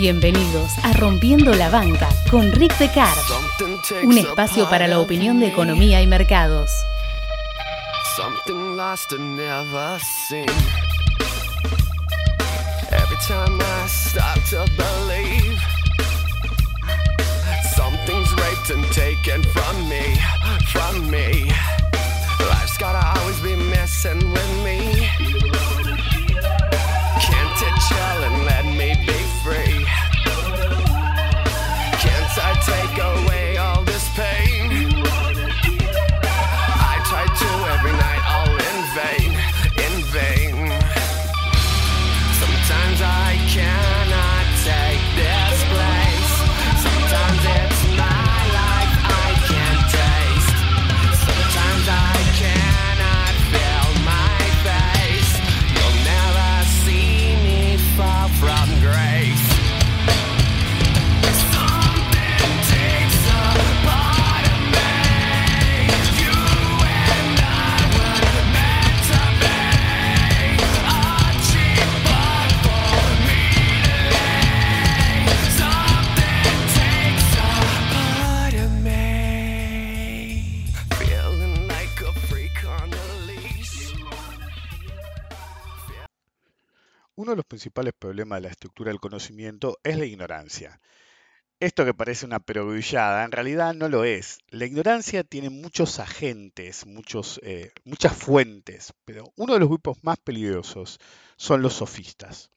Bienvenidos a Rompiendo la Banca con Rick Decar, un espacio para la opinión de economía y mercados. Something lost and never seen. Every time I start to believe something's raped and taken from me, from me. Life's gotta always be messing with me. Can't los principales problemas de la estructura del conocimiento es la ignorancia. Esto que parece una perogullada, en realidad no lo es. La ignorancia tiene muchos agentes, eh, muchas fuentes, pero uno de los grupos más peligrosos son los sofistas.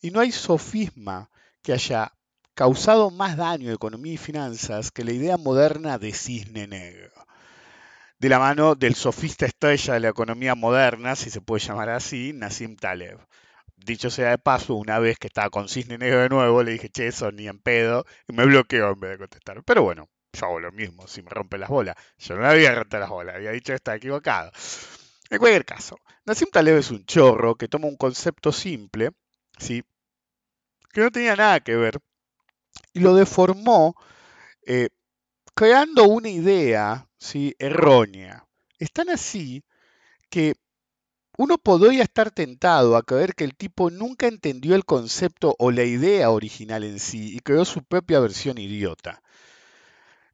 Y no hay sofisma que haya causado más daño a economía y finanzas que la idea moderna de cisne negro. De la mano del sofista estrella de la economía moderna, si se puede llamar así, Nassim Taleb. Dicho sea de paso, una vez que estaba con Cisne Negro de nuevo, le dije, che, eso ni en pedo, y me bloqueó en vez de contestar. Pero bueno, yo hago lo mismo, si me rompe las bolas. Yo no le había roto las bolas, había dicho está equivocado. En cualquier caso, Nassim Taleb es un chorro que toma un concepto simple, ¿sí? que no tenía nada que ver, y lo deformó eh, creando una idea ¿sí? errónea. Es tan así que uno podría estar tentado a creer que el tipo nunca entendió el concepto o la idea original en sí y creó su propia versión idiota.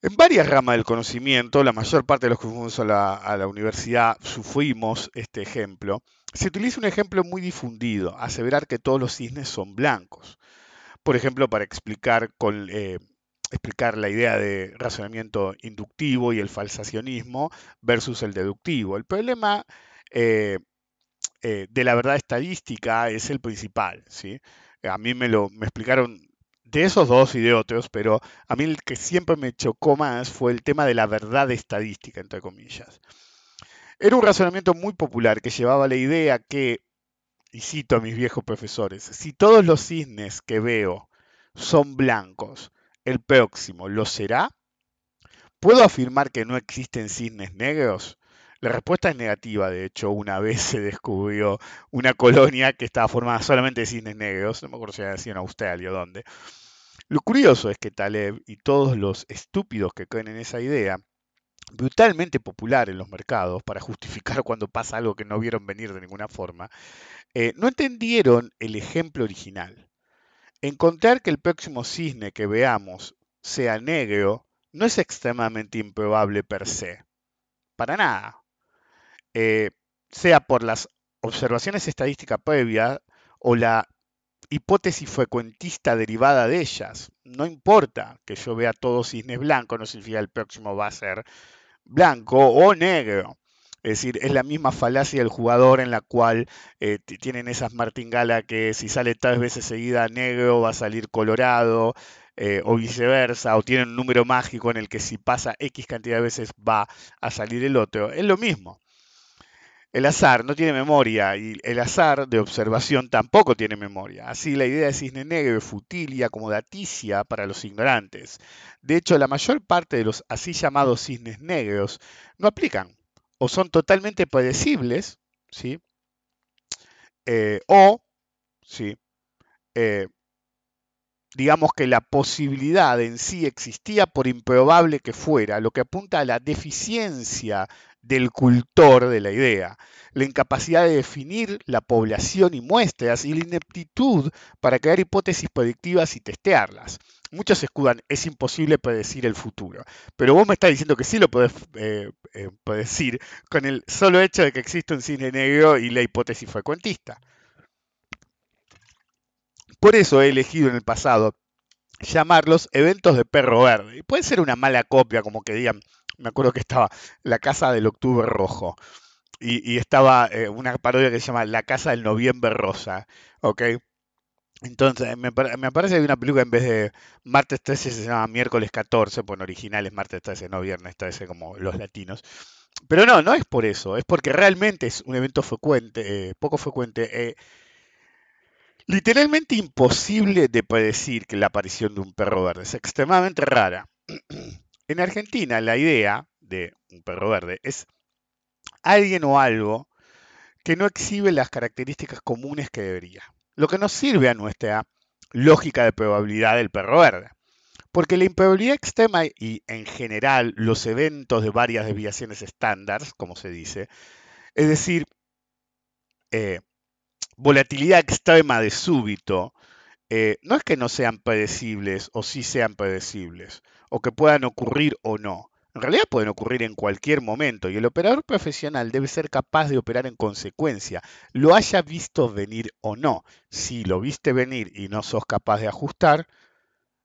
En varias ramas del conocimiento, la mayor parte de los que fuimos a la, universidad sufrimos este ejemplo, se utiliza un ejemplo muy difundido, aseverar que todos los cisnes son blancos. Por ejemplo, para explicar, eh, la idea de razonamiento inductivo y el falsacionismo versus el deductivo. El problema eh, eh, de la verdad estadística es el principal. ¿sí? A mí me lo me explicaron de esos dos y de otros, pero a mí el que siempre me chocó más fue el tema de la verdad estadística, entre comillas. Era un razonamiento muy popular que llevaba la idea que, y cito a mis viejos profesores, si todos los cisnes que veo son blancos, el próximo lo será. ¿Puedo afirmar que no existen cisnes negros? La respuesta es negativa, de hecho, una vez se descubrió una colonia que estaba formada solamente de cisnes negros, no me acuerdo si era en Australia o dónde. Lo curioso es que Taleb y todos los estúpidos que creen en esa idea, brutalmente popular en los mercados para justificar cuando pasa algo que no vieron venir de ninguna forma, eh, no entendieron el ejemplo original. Encontrar que el próximo cisne que veamos sea negro no es extremadamente improbable per se. Para nada eh, sea por las observaciones estadísticas previas o la hipótesis frecuentista derivada de ellas. No importa que yo vea todos cisnes blancos, no significa el próximo va a ser blanco o negro. Es decir, es la misma falacia del jugador en la cual eh, tienen esas martingala que si sale tres veces seguida negro va a salir colorado, eh, o viceversa, o tienen un número mágico en el que si pasa X cantidad de veces va a salir el otro. Es lo mismo. El azar no tiene memoria y el azar de observación tampoco tiene memoria. Así la idea de cisne negro es futil y acomodaticia para los ignorantes. De hecho, la mayor parte de los así llamados cisnes negros no aplican o son totalmente predecibles, ¿sí? Eh, o, ¿sí? Eh, digamos que la posibilidad en sí existía por improbable que fuera, lo que apunta a la deficiencia del cultor de la idea, la incapacidad de definir la población y muestras y la ineptitud para crear hipótesis predictivas y testearlas. Muchos escudan, es imposible predecir el futuro, pero vos me estás diciendo que sí lo podés eh, eh, predecir con el solo hecho de que existe un cine negro y la hipótesis frecuentista. Por eso he elegido en el pasado llamarlos eventos de perro verde. Y puede ser una mala copia, como que digan, me acuerdo que estaba la casa del octubre rojo. Y, estaba eh, una parodia que se llama La Casa del Noviembre Rosa, ¿ok? Entonces, me, me, parece que una película en vez de martes 13 se llama miércoles 14, pues en original es martes 13, no viernes 13 como los latinos. Pero no, no es por eso, es porque realmente es un evento frecuente, eh, poco frecuente. Eh, literalmente imposible de predecir que la aparición de un perro verde es extremadamente rara. En Argentina la idea de un perro verde es alguien o algo que no exhibe las características comunes que debería, lo que nos sirve a nuestra lógica de probabilidad del perro verde. Porque la improbabilidad extrema y en general los eventos de varias desviaciones estándar, como se dice, es decir, eh, volatilidad extrema de súbito, eh, no es que no sean predecibles o sí sean predecibles, o que puedan ocurrir o no. En realidad pueden ocurrir en cualquier momento y el operador profesional debe ser capaz de operar en consecuencia, lo haya visto venir o no. Si lo viste venir y no sos capaz de ajustar,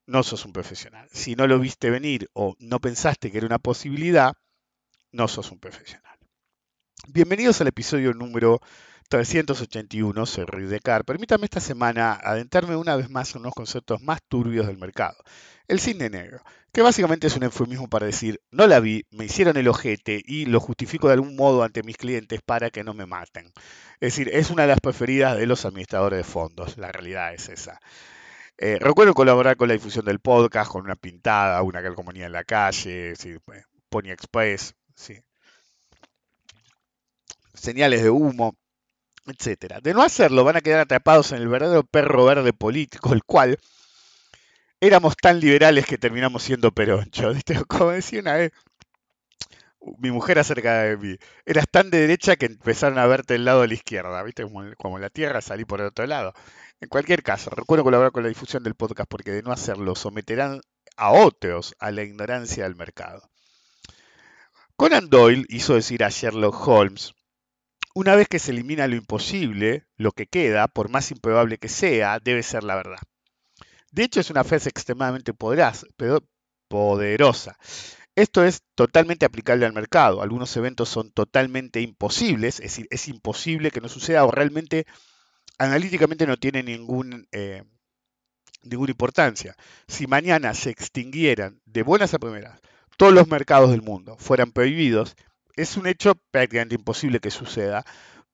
no sos un profesional. Si no lo viste venir o no pensaste que era una posibilidad, no sos un profesional. Bienvenidos al episodio número 381, soy. Permítame esta semana adentrarme una vez más en unos conceptos más turbios del mercado. El cine negro, que básicamente es un eufemismo para decir, no la vi, me hicieron el ojete y lo justifico de algún modo ante mis clientes para que no me maten. Es decir, es una de las preferidas de los administradores de fondos, la realidad es esa. Eh, recuerdo colaborar con la difusión del podcast, con una pintada, una calcomanía en la calle, Pony Express, señales de humo etcétera. De no hacerlo, van a quedar atrapados en el verdadero perro verde político, el cual éramos tan liberales que terminamos siendo peroncho. Como decía una vez mi mujer acerca de mí, eras tan de derecha que empezaron a verte del lado de la izquierda, ¿viste? Como, la tierra salí por el otro lado. En cualquier caso, recuerdo colaborar con la difusión del podcast porque de no hacerlo someterán a otros a la ignorancia del mercado. Conan Doyle hizo decir a Sherlock Holmes una vez que se elimina lo imposible, lo que queda, por más improbable que sea, debe ser la verdad. De hecho, es una frase extremadamente poderosa. Esto es totalmente aplicable al mercado. Algunos eventos son totalmente imposibles, es decir, es imposible que no suceda o realmente analíticamente no tiene ningún, eh, ninguna importancia. Si mañana se extinguieran de buenas a primeras todos los mercados del mundo, fueran prohibidos, es un hecho prácticamente imposible que suceda,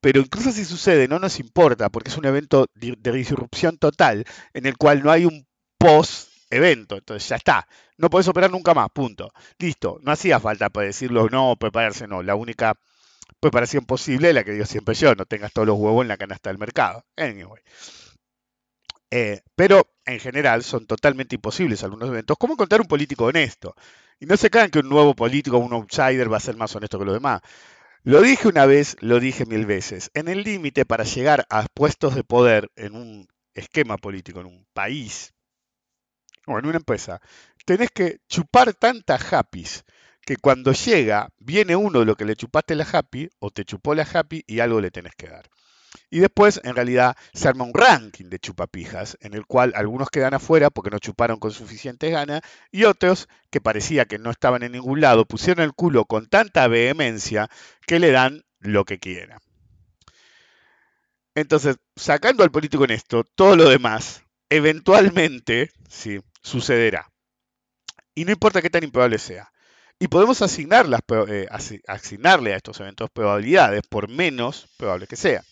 pero incluso si sucede no nos importa porque es un evento de disrupción total en el cual no hay un post evento, entonces ya está, no podés operar nunca más, punto. Listo, no hacía falta para decirlo no, prepararse no, la única preparación posible la que digo siempre yo, no tengas todos los huevos en la canasta del mercado. Anyway. Eh, pero en general son totalmente imposibles algunos eventos. ¿Cómo encontrar un político honesto? Y no se crean que un nuevo político, un outsider, va a ser más honesto que los demás. Lo dije una vez, lo dije mil veces. En el límite para llegar a puestos de poder en un esquema político, en un país o en una empresa, tenés que chupar tanta happy que cuando llega, viene uno de lo que le chupaste la happy o te chupó la happy y algo le tenés que dar. Y después, en realidad, se arma un ranking de chupapijas, en el cual algunos quedan afuera porque no chuparon con suficiente gana, y otros, que parecía que no estaban en ningún lado, pusieron el culo con tanta vehemencia que le dan lo que quieran. Entonces, sacando al político en esto, todo lo demás, eventualmente, sí, sucederá. Y no importa qué tan improbable sea. Y podemos eh, asignarle a estos eventos probabilidades, por menos probable que sean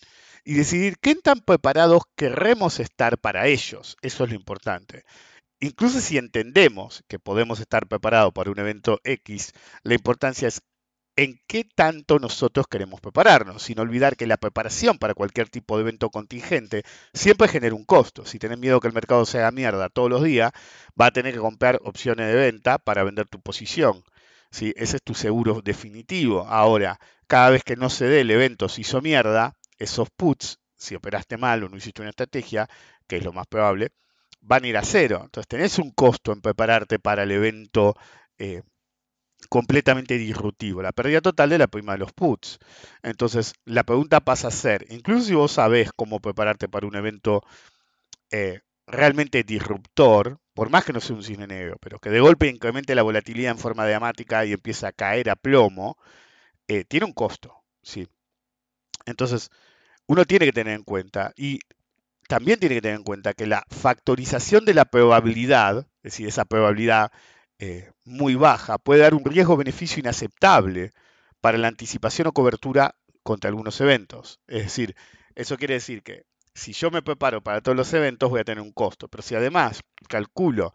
y decidir qué tan preparados querremos estar para ellos. Eso es lo importante. Incluso si entendemos que podemos estar preparados para un evento X, la importancia es en qué tanto nosotros queremos prepararnos, sin olvidar que la preparación para cualquier tipo de evento contingente siempre genera un costo. Si tenés miedo que el mercado se haga mierda todos los días, va a tener que comprar opciones de venta para vender tu posición. ¿sí? Ese es tu seguro definitivo. Ahora, cada vez que no se dé el evento se hizo mierda, esos puts, si operaste mal o no hiciste una estrategia, que es lo más probable, van a ir a cero. Entonces tenés un costo en prepararte para el evento eh, completamente disruptivo, la pérdida total de la prima de los puts. Entonces, la pregunta pasa a ser, incluso si vos sabés cómo prepararte para un evento eh, realmente disruptor, por más que no sea un cisne negro, pero que de golpe incremente la volatilidad en forma diamática y empieza a caer a plomo, eh, tiene un costo, ¿sí? Entonces, uno tiene que tener en cuenta, y también tiene que tener en cuenta que la factorización de la probabilidad, es decir, esa probabilidad eh, muy baja puede dar un riesgo-beneficio inaceptable para la anticipación o cobertura contra algunos eventos. Es decir, eso quiere decir que si yo me preparo para todos los eventos voy a tener un costo, pero si además calculo,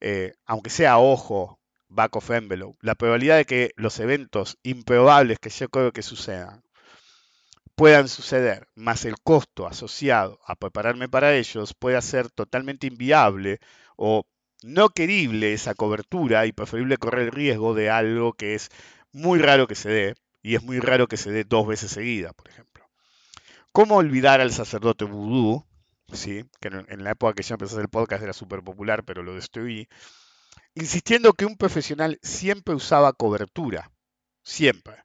eh, aunque sea ojo, back of envelope, la probabilidad de que los eventos improbables que yo creo que sucedan puedan suceder, más el costo asociado a prepararme para ellos, puede ser totalmente inviable o no querible esa cobertura y preferible correr el riesgo de algo que es muy raro que se dé, y es muy raro que se dé dos veces seguidas, por ejemplo. ¿Cómo olvidar al sacerdote vudú? ¿Sí? Que en la época que yo empecé hacer el podcast era súper popular, pero lo destruí. Insistiendo que un profesional siempre usaba cobertura. Siempre.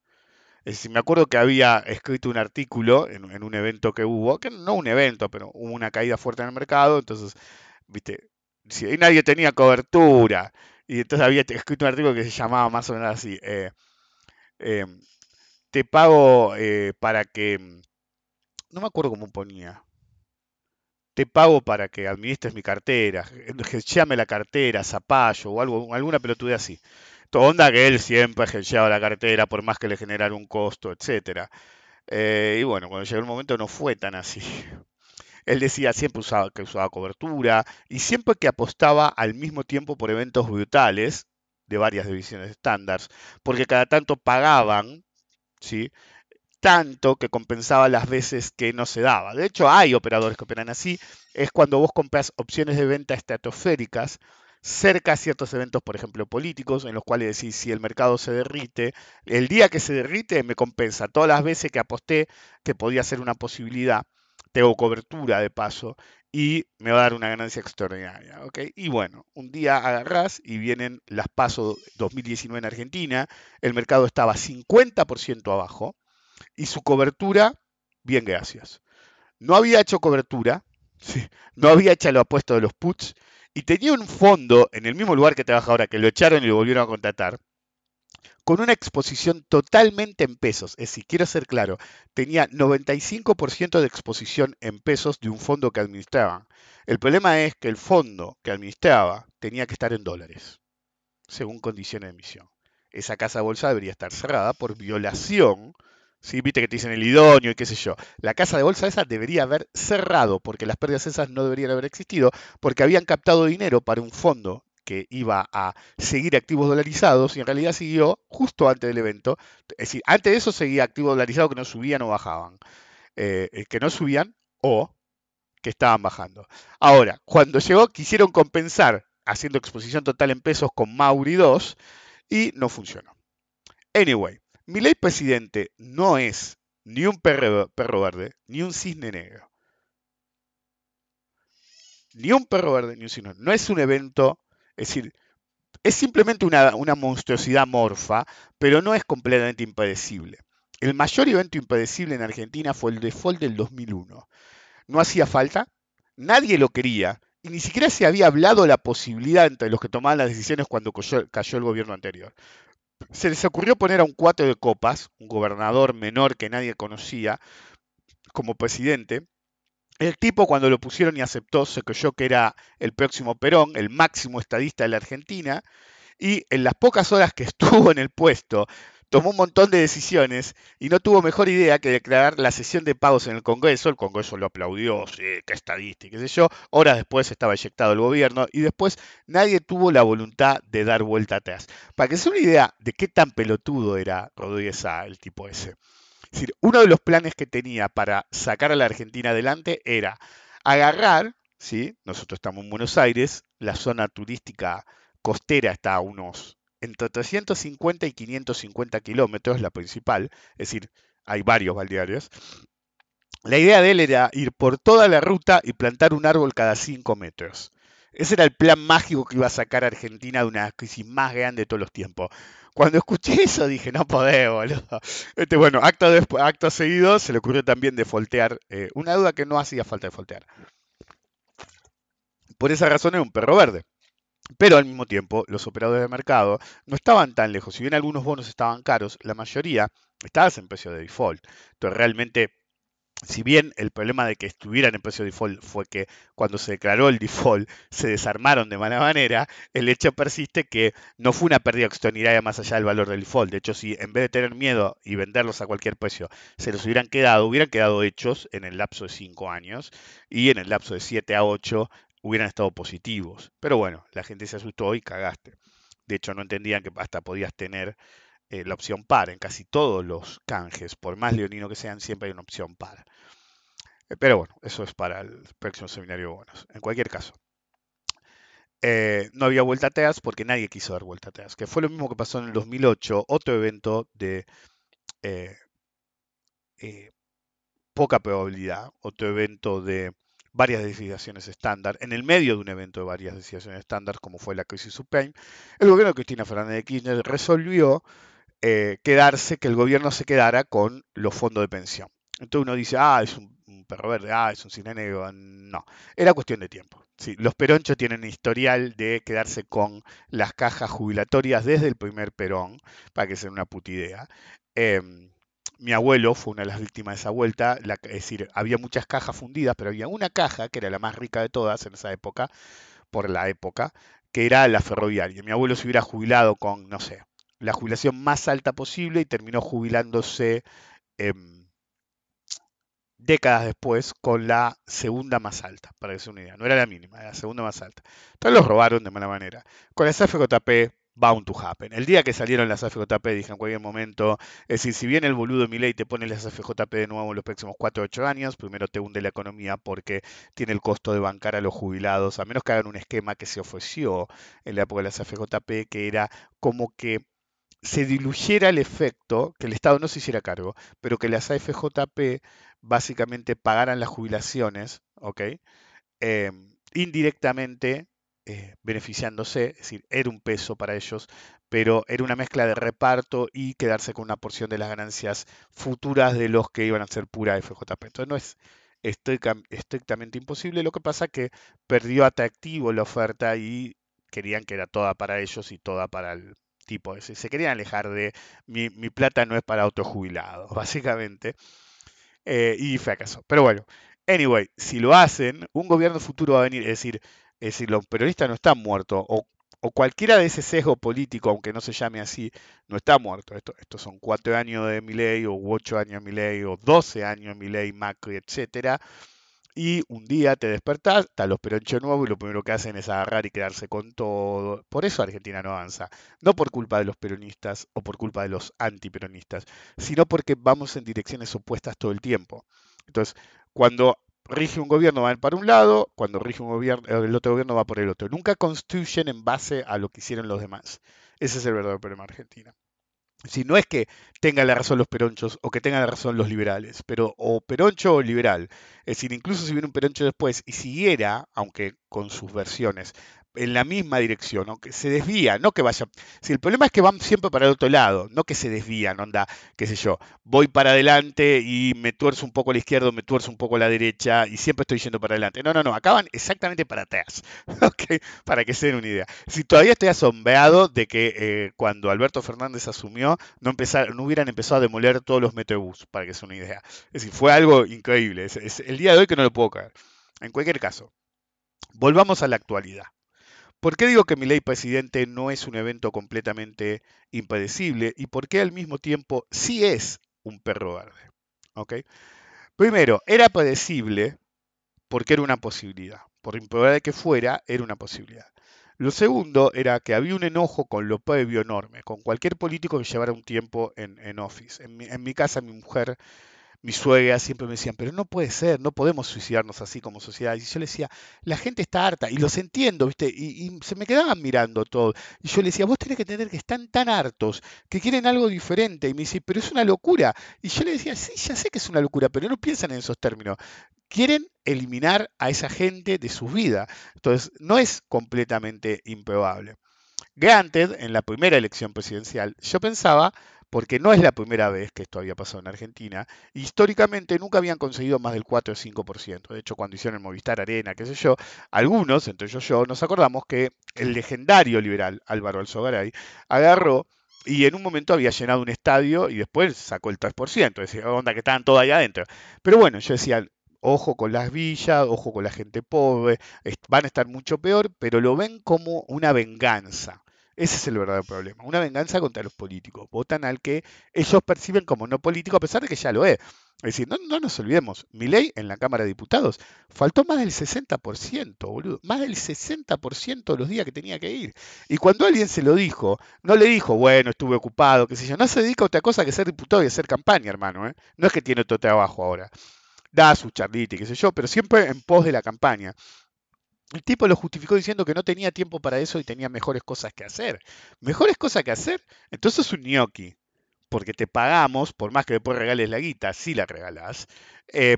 Es me acuerdo que había escrito un artículo en, un evento que hubo, que no un evento, pero hubo una caída fuerte en el mercado, entonces, viste, si nadie tenía cobertura. Y entonces había escrito un artículo que se llamaba más o menos así. Eh, em, te pago eh, para que... No me acuerdo cómo ponía. Te pago para que administres mi cartera, llame la cartera, zapallo o algo, alguna pelotudez así. Onda que él siempre hedgeaba la cartera por más que le generara un costo, etc. Eh, y bueno, cuando llegó el momento no fue tan así. Él decía siempre usaba, que usaba cobertura y siempre que apostaba al mismo tiempo por eventos brutales de varias divisiones estándar, porque cada tanto pagaban, ¿sí? tanto que compensaba las veces que no se daba. De hecho, hay operadores que operan así. Es cuando vos compras opciones de venta estratosféricas cerca a ciertos eventos, por ejemplo, políticos, en los cuales decís, si el mercado se derrite, el día que se derrite me compensa todas las veces que aposté que podía ser una posibilidad tengo cobertura de paso y me va a dar una ganancia extraordinaria. Y bueno, un día agarrás y vienen las pasos 2019 en Argentina, el mercado estaba 50% abajo y su cobertura, bien gracias. No había hecho cobertura, no había hecho lo apuesto de los puts y tenía un fondo en el mismo lugar que trabaja ahora, que lo echaron y lo volvieron a contratar, con una exposición totalmente en pesos. Es decir, quiero ser claro, tenía 95% de exposición en pesos de un fondo que administraban. El problema es que el fondo que administraba tenía que estar en dólares, según condiciones de emisión. Esa casa bolsa debería estar cerrada por violación. ¿Sí? Viste que te dicen el idóneo y qué sé yo. La casa de bolsa esa debería haber cerrado porque las pérdidas esas no deberían haber existido porque habían captado dinero para un fondo que iba a seguir activos dolarizados y en realidad siguió justo antes del evento. Es decir, antes de eso seguía activos dolarizados que no subían o bajaban. Eh, eh, que no subían o que estaban bajando. Ahora, cuando llegó quisieron compensar haciendo exposición total en pesos con Mauri 2 y no funcionó. Anyway, mi ley presidente no es ni un perro, perro verde ni un cisne negro. Ni un perro verde ni un cisne negro. No es un evento es decir, es simplemente una, monstruosidad morfa, pero no es completamente impredecible. El mayor evento impredecible en Argentina fue el default del 2001. No hacía falta, nadie lo quería, y ni siquiera se había hablado la posibilidad entre los que tomaban las decisiones cuando cayó, el gobierno anterior. Se les ocurrió poner a un cuatro de copas, un gobernador menor que nadie conocía, como presidente, el tipo cuando lo pusieron y aceptó se creyó que era el próximo Perón, el máximo estadista de la Argentina, y en las pocas horas que estuvo en el puesto tomó un montón de decisiones y no tuvo mejor idea que declarar la sesión de pagos en el Congreso. El Congreso lo aplaudió, sí, qué estadística, qué sé yo. Horas después estaba eyectado el gobierno y después nadie tuvo la voluntad de dar vuelta atrás. Para que se una idea de qué tan pelotudo era Rodríguez A, el tipo ese. Uno de los planes que tenía para sacar a la Argentina adelante era agarrar, ¿sí? nosotros estamos en Buenos Aires, la zona turística costera está a unos entre 350 y 550 kilómetros, la principal, es decir, hay varios balnearios. La idea de él era ir por toda la ruta y plantar un árbol cada 5 metros. Ese era el plan mágico que iba a sacar a Argentina de una crisis más grande de todos los tiempos. Cuando escuché eso dije, no podemos, boludo. Este, bueno, acto, acto seguido se le ocurrió también de foltear, eh, una duda que no hacía falta de foltear. Por esa razón era un perro verde. Pero al mismo tiempo, los operadores de mercado no estaban tan lejos. Si bien algunos bonos estaban caros, la mayoría estaban en precio de default. Entonces, realmente, si bien el problema de que estuvieran en precio de default fue que cuando se declaró el default se desarmaron de mala manera, el hecho persiste que no fue una pérdida extraordinaria más allá del valor del default. De hecho, si en vez de tener miedo y venderlos a cualquier precio, se los hubieran quedado, hubieran quedado hechos en el lapso de 5 años y en el lapso de 7 a 8 hubieran estado positivos. Pero bueno, la gente se asustó y cagaste. De hecho, no entendían que hasta podías tener eh, la opción par. En casi todos los canjes, por más leonino que sean, siempre hay una opción par. Eh, pero bueno, eso es para el próximo seminario de bonos. En cualquier caso, eh, no había vuelta a TEAS porque nadie quiso dar vuelta a TEAS, que fue lo mismo que pasó en el 2008, otro evento de poca probabilidad, otro evento de varias decisiones estándar, en el medio de un evento de varias decisiones estándar, como fue la crisis subprime, el gobierno de Cristina Fernández de Kirchner resolvió eh, quedarse, que el gobierno se quedara con los fondos de pensión. Entonces uno dice, ah, es un, perro verde, ah, es un cine negro. No, era cuestión de tiempo. Sí, los peronchos tienen historial de quedarse con las cajas jubilatorias desde el primer perón, para que sea una puta idea. Em, mi abuelo fue una de las víctimas de esa vuelta, es decir, había muchas cajas fundidas, pero había una caja, que era la más rica de todas en esa época, por la época, que era la ferroviaria. Mi abuelo se hubiera jubilado con, no sé, la jubilación más alta posible y terminó jubilándose em, décadas después con la segunda más alta, para que se una idea. No era la mínima, era la segunda más alta. Entonces los robaron de mala manera. Con la CFJP bound to happen. El día que salieron las AFJP, dije en cualquier momento, es decir, si bien el boludo Milei te pone las AFJP de nuevo en los próximos 4 o 8 años, primero te hunde la economía porque tiene el costo de bancar a los jubilados, a menos que hagan un esquema que se ofreció en la época de las AFJP, que era como que se diluyera el efecto, que el Estado no se hiciera cargo, pero que las AFJP básicamente pagaran las jubilaciones, ¿ok? Eh, indirectamente eh, beneficiándose, es decir, era un peso para ellos, pero era una mezcla de reparto y quedarse con una porción de las ganancias futuras de los que iban a ser pura FJP. Entonces no es estrictamente imposible, lo que pasa que perdió atractivo la oferta y querían que era toda para ellos y toda para el tipo ese. Se querían alejar de mi, plata no es para jubilado básicamente. Eh, y fracasó. Pero bueno, anyway, si lo hacen, un gobierno futuro va a venir, es decir, es decir, los peronistas no están muertos, o, cualquiera de ese sesgo político, aunque no se llame así, no está muerto. Esto, estos son cuatro años de Milei, o ocho años de Milei, o doce años de Milei, Macri, etcétera. Y un día te despertás, están los peronchos nuevos y lo primero que hacen es agarrar y quedarse con todo. Por eso Argentina no avanza. No por culpa de los peronistas o por culpa de los antiperonistas, sino porque vamos en direcciones opuestas todo el tiempo. Entonces, cuando rige un gobierno va para un lado, cuando rige un gobierno, el otro gobierno va por el otro. Nunca construyen en base a lo que hicieron los demás. Ese es el verdadero problema de Argentina. Si no es que tengan la razón los peronchos o que tengan la razón los liberales, pero o peroncho o liberal. Es decir, incluso si viene un peroncho después y siguiera, aunque con sus versiones, en la misma dirección, aunque se desvía, no que vaya. Si el problema es que van siempre para el otro lado, no que se desvían, onda, qué sé yo, voy para adelante y me tuerzo un poco a la izquierda, me tuerzo un poco a la derecha y siempre estoy yendo para adelante. No, no, no, acaban exactamente para atrás, ¿ok? Para que se den una idea. Si todavía estoy asombrado de que eh, cuando Alberto Fernández asumió, no, empezar, no hubieran empezado a demoler todos los metrobús, para que se una idea. Es decir, fue algo increíble. es el día de hoy que no lo puedo creer. En cualquier caso, volvamos a la actualidad. ¿Por qué digo que mi ley presidente no es un evento completamente impredecible y por qué al mismo tiempo sí es un perro verde? Primero, era predecible porque era una posibilidad. Por improbable que fuera, era una posibilidad. Lo segundo era que había un enojo con lo previo enorme, con cualquier político que llevara un tiempo en, Office. En mi casa, mi mujer mi suegra siempre me decían, pero no puede ser, no podemos suicidarnos así como sociedad. Y yo le decía, la gente está harta, y los entiendo, ¿viste? Y, y, se me quedaban mirando todo. Y yo le decía, vos tenés que entender que están tan hartos, que quieren algo diferente. Y me dice, pero es una locura. Y yo le decía, sí, ya sé que es una locura, pero no piensan en esos términos. Quieren eliminar a esa gente de su vida. Entonces, no es completamente improbable. Granted, en la primera elección presidencial, yo pensaba porque no es la primera vez que esto había pasado en Argentina. Históricamente nunca habían conseguido más del 4 o 5%. De hecho, cuando hicieron el Movistar Arena, qué sé yo, algunos, entre ellos yo, nos acordamos que el legendario liberal Álvaro Alzogaray agarró y en un momento había llenado un estadio y después sacó el 3%. Es decir, onda que estaban todos ahí adentro. Pero bueno, yo decía, ojo con las villas, ojo con la gente pobre, van a estar mucho peor, pero lo ven como una venganza. Ese es el verdadero problema. Una venganza contra los políticos. Votan al que ellos perciben como no político, a pesar de que ya lo es. Es decir, no, no nos olvidemos, mi ley en la Cámara de Diputados faltó más del 60%, boludo. Más del 60% de los días que tenía que ir. Y cuando alguien se lo dijo, no le dijo, bueno, estuve ocupado, qué sé yo. No se dedica a otra cosa que ser diputado y hacer campaña, hermano. ¿eh? No es que tiene otro trabajo ahora. Da su charlita y qué sé yo, pero siempre en pos de la campaña. El tipo lo justificó diciendo que no tenía tiempo para eso y tenía mejores cosas que hacer. ¿Mejores cosas que hacer? Entonces es un gnocchi. Porque te pagamos, por más que después regales la guita, si la regalás, eh,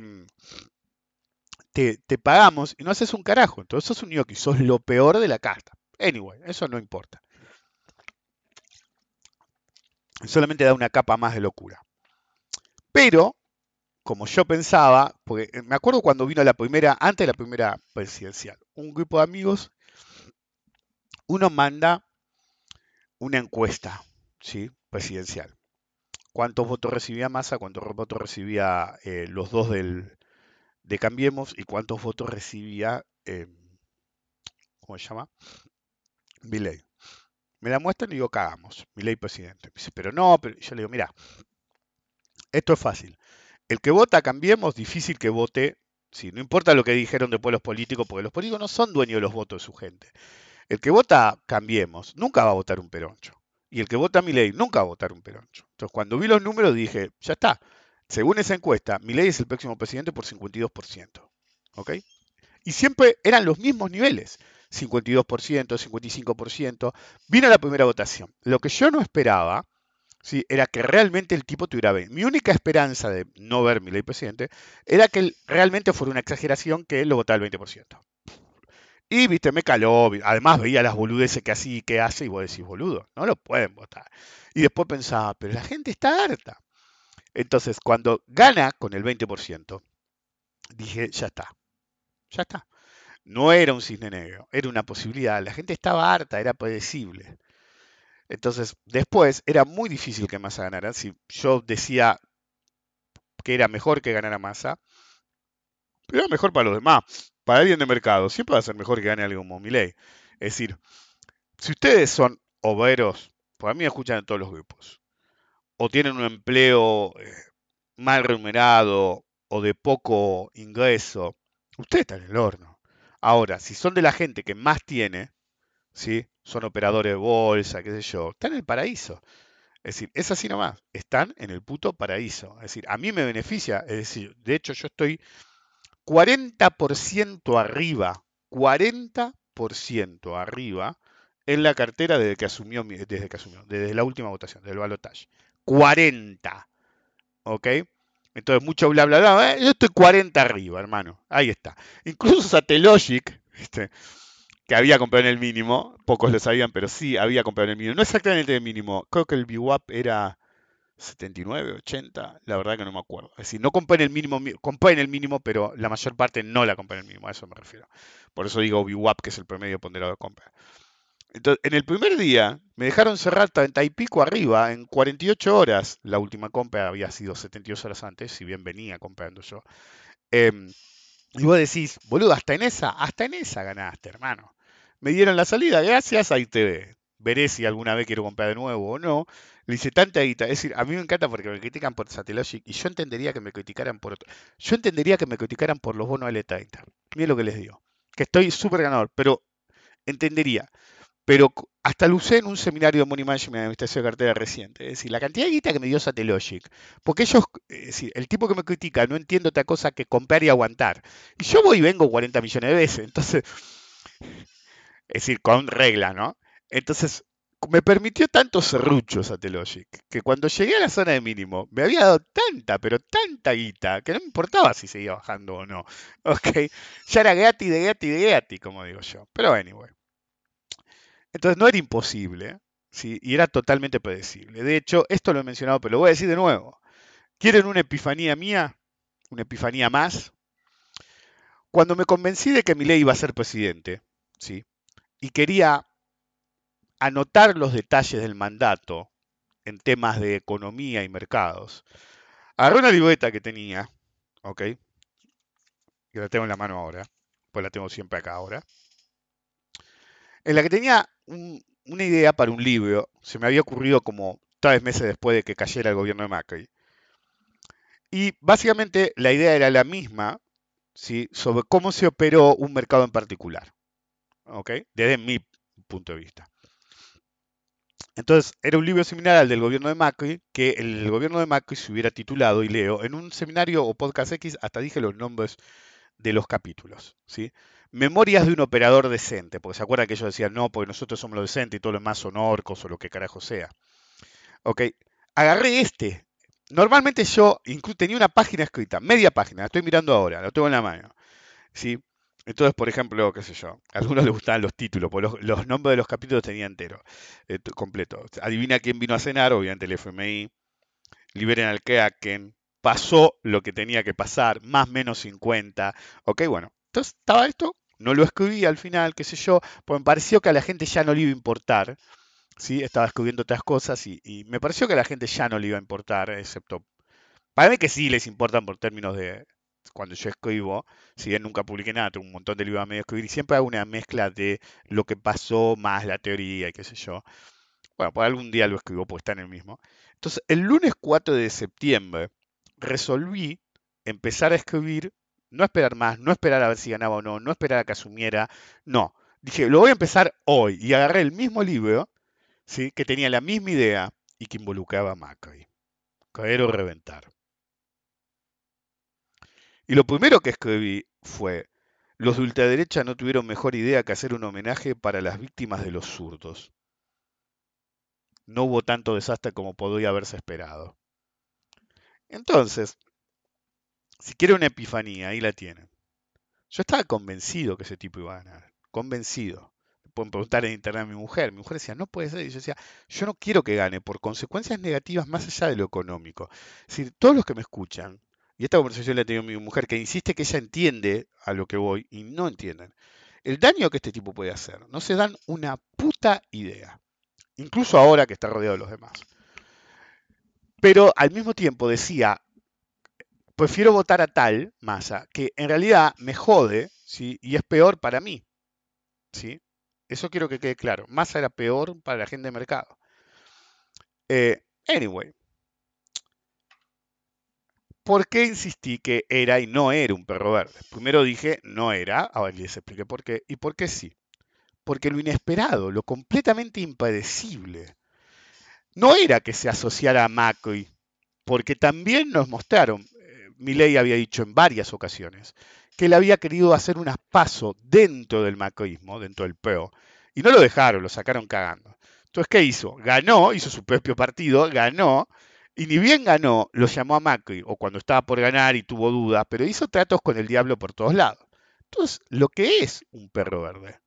te, te, pagamos y no haces un carajo. Entonces sos un gnocchi, sos lo peor de la casta. Anyway, eso no importa. Solamente da una capa más de locura. Pero como yo pensaba, porque eh, me acuerdo cuando vino la primera, antes de la primera presidencial, un grupo de amigos, uno manda una encuesta, ¿sí? Presidencial. ¿Cuántos votos recibía Massa? ¿Cuántos votos recibía eh, los dos del, de Cambiemos? ¿Y cuántos votos recibía, eh, ¿cómo se llama? Milei. Me la muestran y digo, cagamos, Milei presidente. Me dice, pero no, pero yo le digo, mira, esto es fácil el que vota Cambiemos, difícil que vote, sí, no importa lo que dijeron después los políticos, porque los políticos no son dueños de los votos de su gente. El que vota Cambiemos nunca va a votar un peroncho. Y el que vota Milei nunca va a votar un peroncho. Entonces, cuando vi los números dije, ya está. Según esa encuesta, Milei es el próximo presidente por 52%. ¿Ok? Y siempre eran los mismos niveles. 52%, 55%. Vino la primera votación. Lo que yo no esperaba ¿sí? era que realmente el tipo tuviera 20. Mi única esperanza de no ver mi ley presidente era que realmente fuera una exageración que él lo votara el 20%. Y, viste, me caló. Además veía las boludeces que así que hace y vos decís, boludo, no lo pueden votar. Y después pensaba, pero la gente está harta. Entonces, cuando gana con el 20%, dije, ya está, ya está. No era un cisne negro, era una posibilidad. La gente estaba harta, era predecible. Entonces, después era muy difícil que Massa ganara. Si yo decía que era mejor que ganara Massa, pero era mejor para los demás. Para alguien de mercado, siempre va a ser mejor que gane algo como Milei. Es decir, si ustedes son obreros, por mí escuchan en todos los grupos, o tienen un empleo eh, mal remunerado o de poco ingreso, ustedes están en el horno. Ahora, si son de la gente que más tiene, ¿sí? Son operadores de bolsa, qué sé yo, están en el paraíso. Es decir, es así nomás, están en el puto paraíso. Es decir, a mí me beneficia, es decir, de hecho yo estoy 40% arriba, 40% arriba en la cartera desde que asumió, desde que asumió, desde la última votación, del balotaje. 40. ¿Ok? Entonces, mucho bla, bla, bla. ¿eh? Yo estoy 40 arriba, hermano. Ahí está. Incluso Satellogic. que había comprado en el mínimo, pocos lo sabían, pero sí había comprado en el mínimo. No exactamente el mínimo, creo que el VWAP era 79, 80, la verdad que no me acuerdo. Es decir, no compré en el mínimo, compré en el mínimo, pero la mayor parte no la compré en el mínimo, a eso me refiero. Por eso digo VWAP, que es el promedio ponderado de compra. Entonces, en el primer día me dejaron cerrar 30 y pico arriba en 48 horas. La última compra había sido 72 horas antes, si bien venía comprando yo. Eh, y vos decís, boludo, hasta en esa, hasta en esa ganaste, hermano. Me dieron la salida, gracias, te ve. Veré si alguna vez quiero comprar de nuevo o no. Le hice tanta guita. Es decir, a mí me encanta porque me critican por Satellogic y yo entendería que me criticaran por otro. Yo entendería que me criticaran por los bonos L30. Miren lo que les digo. Que estoy súper ganador, pero entendería. Pero hasta lo usé en un seminario de Money Management de Administración de Cartera reciente. Es decir, la cantidad de guita que me dio Satellogic. Porque ellos, es decir, el tipo que me critica no entiende otra cosa que comprar y aguantar. Y yo voy y vengo 40 millones de veces. Entonces, es decir, con regla, ¿no? Entonces, me permitió tantos serruchos Satellogic que cuando llegué a la zona de mínimo me había dado tanta, pero tanta guita que no me importaba si seguía bajando o no. Ok, ya era gratis, de gratis, de gratis, como digo yo. Pero anyway. Entonces no era imposible, ¿sí? Y era totalmente predecible. De hecho, esto lo he mencionado, pero lo voy a decir de nuevo. ¿Quieren una epifanía mía? ¿Una epifanía más? Cuando me convencí de que Milei iba a ser presidente, ¿sí? Y quería anotar los detalles del mandato en temas de economía y mercados. Agarré una libreta que tenía, ¿ok? Que la tengo en la mano ahora, pues la tengo siempre acá ahora. En la que tenía un- una idea para un libro, se me había ocurrido como tres meses después de que cayera el gobierno de Macri. Y básicamente la idea era la misma, ¿sí? Sobre cómo se operó un mercado en particular, ¿ok? Desde mi punto de vista. Entonces, era un libro similar al del gobierno de Macri, que el gobierno de Macri se hubiera titulado, y leo, en un seminario o podcast X, hasta dije los nombres de los capítulos, ¿sí? Memorias de un operador decente, porque se acuerdan que ellos decían, no, porque nosotros somos los decentes y todo lo demás son orcos o lo que carajo sea. Ok, agarré este. Normalmente yo inclu- tenía una página escrita, media página, la estoy mirando ahora, la tengo en la mano, ¿sí? Entonces, por ejemplo, qué sé yo, a algunos les gustaban los títulos, porque los, nombres de los capítulos tenía entero, eh, completo. Adivina quién vino a cenar, obviamente el FMI, liberen al Kraken, pasó lo que tenía que pasar, más menos 50, ok, bueno, entonces estaba esto, no lo escribí al final, qué sé yo, porque me pareció que a la gente ya no le iba a importar, ¿sí? Estaba escribiendo otras cosas y, y me pareció que a la gente ya no le iba a importar, excepto, para mí que sí les importan por términos de cuando yo escribo, si bien nunca publiqué nada, tengo un montón de libros a medio escribir y siempre hago una mezcla de lo que pasó más la teoría y qué sé yo. Bueno, por algún día lo escribo porque está en el mismo. Entonces, el lunes 4 de septiembre resolví empezar a escribir, no esperar más, no esperar a ver si ganaba o no, no esperar a que asumiera, no. Dije, lo voy a empezar hoy y agarré el mismo libro, ¿sí? que tenía la misma idea y que involucraba a Macri. Caer o reventar. Y lo primero que escribí fue, los de ultraderecha no tuvieron mejor idea que hacer un homenaje para las víctimas de los zurdos. No hubo tanto desastre como podría haberse esperado. Entonces, si quiere una epifanía, ahí la tienen. Yo estaba convencido que ese tipo iba a ganar. Convencido. Pueden preguntar en internet a mi mujer. Mi mujer decía, no puede ser. Y yo decía, yo no quiero que gane por consecuencias negativas más allá de lo económico. Es decir, todos los que me escuchan, y esta conversación la he tenido mi mujer, que insiste que ella entiende a lo que voy y no entienden. El daño que este tipo puede hacer, no se dan una puta idea. Incluso ahora que está rodeado de los demás. Pero al mismo tiempo decía, prefiero votar a tal masa, que en realidad me jode, ¿sí? Y es peor para mí, ¿sí? Eso quiero que quede claro. Massa era peor para la gente de mercado. Eh, anyway. ¿Por qué insistí que era y no era un perro verde? Primero dije no era, ahora les expliqué por qué. ¿Y por qué sí? Porque lo inesperado, lo completamente impredecible, no era que se asociara a Macri, porque también nos mostraron, eh, Milei había dicho en varias ocasiones, que él había querido hacer un paso dentro del macrismo, dentro del PRO, y no lo dejaron, lo sacaron cagando. Entonces, ¿qué hizo? Ganó, hizo su propio partido, ganó, y ni bien ganó, lo llamó a Macri, o cuando estaba por ganar y tuvo dudas, pero hizo tratos con el diablo por todos lados. Entonces, lo que es un perro verde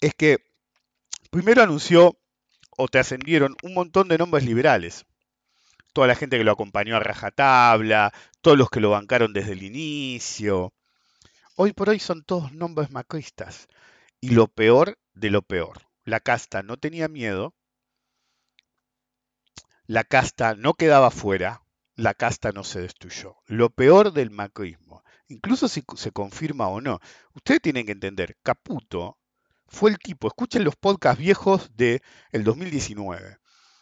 es que primero anunció o te ascendieron un montón de nombres liberales. Toda la gente que lo acompañó a rajatabla, todos los que lo bancaron desde el inicio. Hoy por hoy son todos nombres macristas. Y lo peor de lo peor. La casta no tenía miedo. La casta no quedaba fuera. La casta no se destruyó. Lo peor del macrismo. incluso si se confirma o no. Ustedes tienen que entender, Caputo fue el tipo, escuchen los podcasts viejos del el 2019,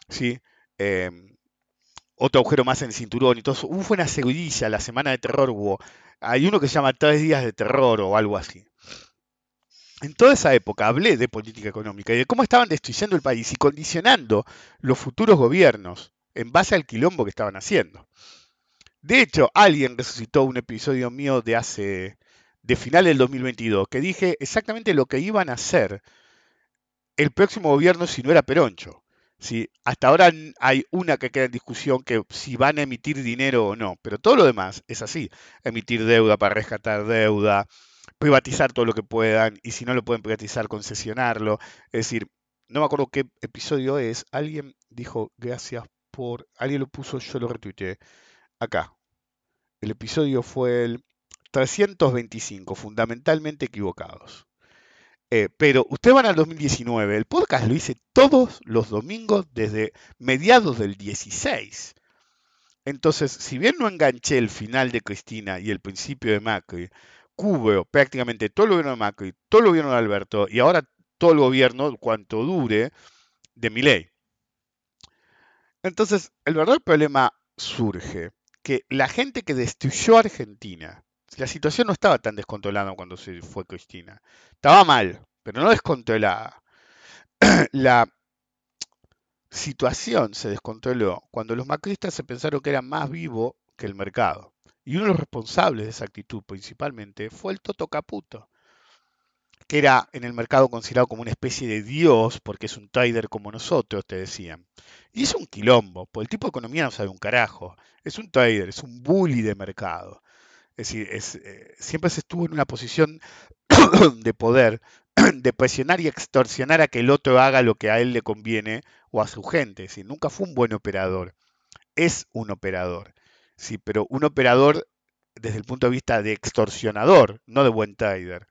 ¿sí? Em, otro agujero más en el cinturón y todo. Hubo una seguidilla, la semana de terror hubo. Hay uno que se llama Tres días de terror o algo así. En toda esa época hablé de política económica y de cómo estaban destruyendo el país y condicionando los futuros gobiernos en base al quilombo que estaban haciendo. De hecho, alguien resucitó un episodio mío de hace, de final del 2022, que dije exactamente lo que iban a hacer el próximo gobierno si no era Peroncho. ¿sí? Hasta ahora hay una que queda en discusión que si van a emitir dinero o no, pero todo lo demás es así. Emitir deuda para rescatar deuda, privatizar todo lo que puedan y si no lo pueden privatizar, concesionarlo. Es decir, no me acuerdo qué episodio es. Alguien dijo gracias por... Alguien lo puso, yo lo retuiteé. Acá. El episodio fue el 325, fundamentalmente equivocados. Eh, pero ustedes van al 2019, el podcast lo hice todos los domingos desde mediados del 16. Entonces, si bien no enganché el final de Cristina y el principio de Macri, prácticamente todo el gobierno de Macri, todo el gobierno de Alberto y ahora todo el gobierno, cuanto dure, de mi ley. Entonces, el verdadero problema surge que la gente que destruyó Argentina, la situación no estaba tan descontrolada cuando se fue Cristina. Estaba mal, pero no descontrolada. la situación se descontroló cuando los macristas se pensaron que era más vivo que el mercado. Y uno de los responsables de esa actitud principalmente fue el Toto Caputo, que era en el mercado considerado como una especie de dios, porque es un trader como nosotros, te decían. Y es un quilombo, porque el tipo de economía no sabe un carajo. Es un trader, es un bully de mercado. Es decir, eh, siempre se estuvo en una posición de poder, de presionar y extorsionar a que el otro haga lo que a él le conviene o a su gente. Es decir, nunca fue un buen operador. Es un operador. Sí, pero un operador desde el punto de vista de extorsionador, no de buen trader.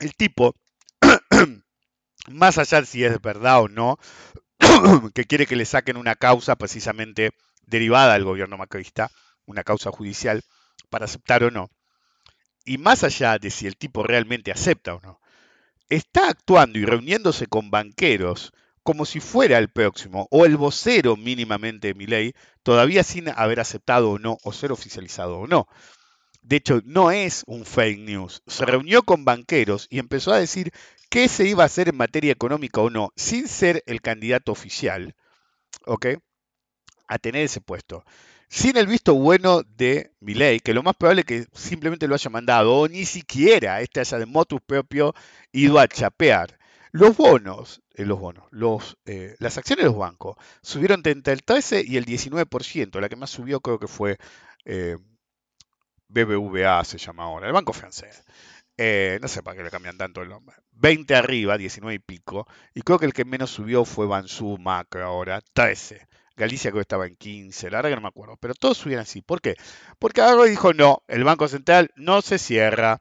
El tipo, más allá de si es verdad o no, que quiere que le saquen una causa precisamente derivada del gobierno macrista, una causa judicial, para aceptar o no, y más allá de si el tipo realmente acepta o no, está actuando y reuniéndose con banqueros como si fuera el próximo o el vocero mínimamente de mi ley, todavía sin haber aceptado o no o ser oficializado o no. De hecho, no es un fake news. Se reunió con banqueros y empezó a decir qué se iba a hacer en materia económica o no, sin ser el candidato oficial, ¿ok? A tener ese puesto. Sin el visto bueno de ley, que lo más probable es que simplemente lo haya mandado, o ni siquiera este haya de motus propio ido a chapear. Los bonos, eh, los bonos, los, eh, las acciones de los bancos subieron entre el 13 y el 19%. La que más subió creo que fue eh, BBVA, se llama ahora, el banco francés. no sé para qué le cambian tanto el nombre. 20 arriba, 19 y pico. Y creo que el que menos subió fue Bansu Macro ahora, 13. Galicia creo que estaba en 15, la verdad que no me acuerdo. Pero todos subieron así. ¿Por qué? Porque algo dijo, no, el Banco Central no se cierra.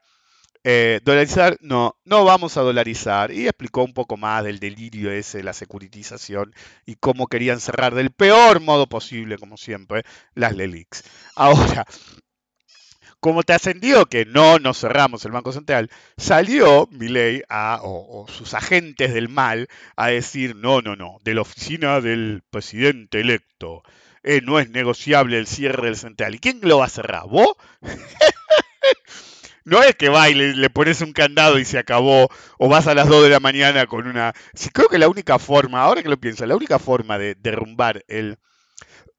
Eh, dolarizar, no, no vamos a dolarizar. Y explicó un poco más del delirio ese, la securitización y cómo querían cerrar del peor modo posible, como siempre, las LELIX. Ahora, como te ascendió que no nos cerramos el Banco Central, salió Milei a, o, sus agentes del mal a decir, no, no, no, de la oficina del presidente electo, eh, no es negociable el cierre del central. ¿Y quién lo va a cerrar? ¿Vos? No es que va y le, pones un candado y se acabó, o vas a las 2 de la mañana con una... Sí, creo que la única forma, ahora que lo pienso, la única forma de derrumbar el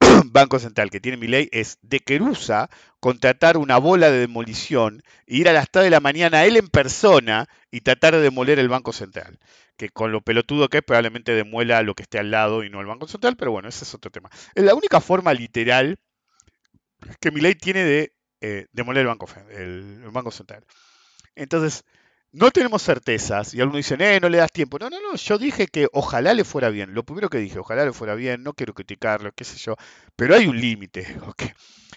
Banco Central que tiene mi ley es de Querusa contratar una bola de demolición e ir a las 3 de la mañana él en persona y tratar de demoler el Banco Central. Que con lo pelotudo que es, probablemente demuela lo que esté al lado y no el Banco Central, pero bueno, ese es otro tema. Es la única forma literal que mi ley tiene de eh, demoler el Banco, Central. Entonces, no tenemos certezas y algunos dicen, eh, no le das tiempo. No, no, no, yo dije que ojalá le fuera bien. Lo primero que dije, ojalá le fuera bien, no quiero criticarlo, qué sé yo, pero hay un límite, ¿ok?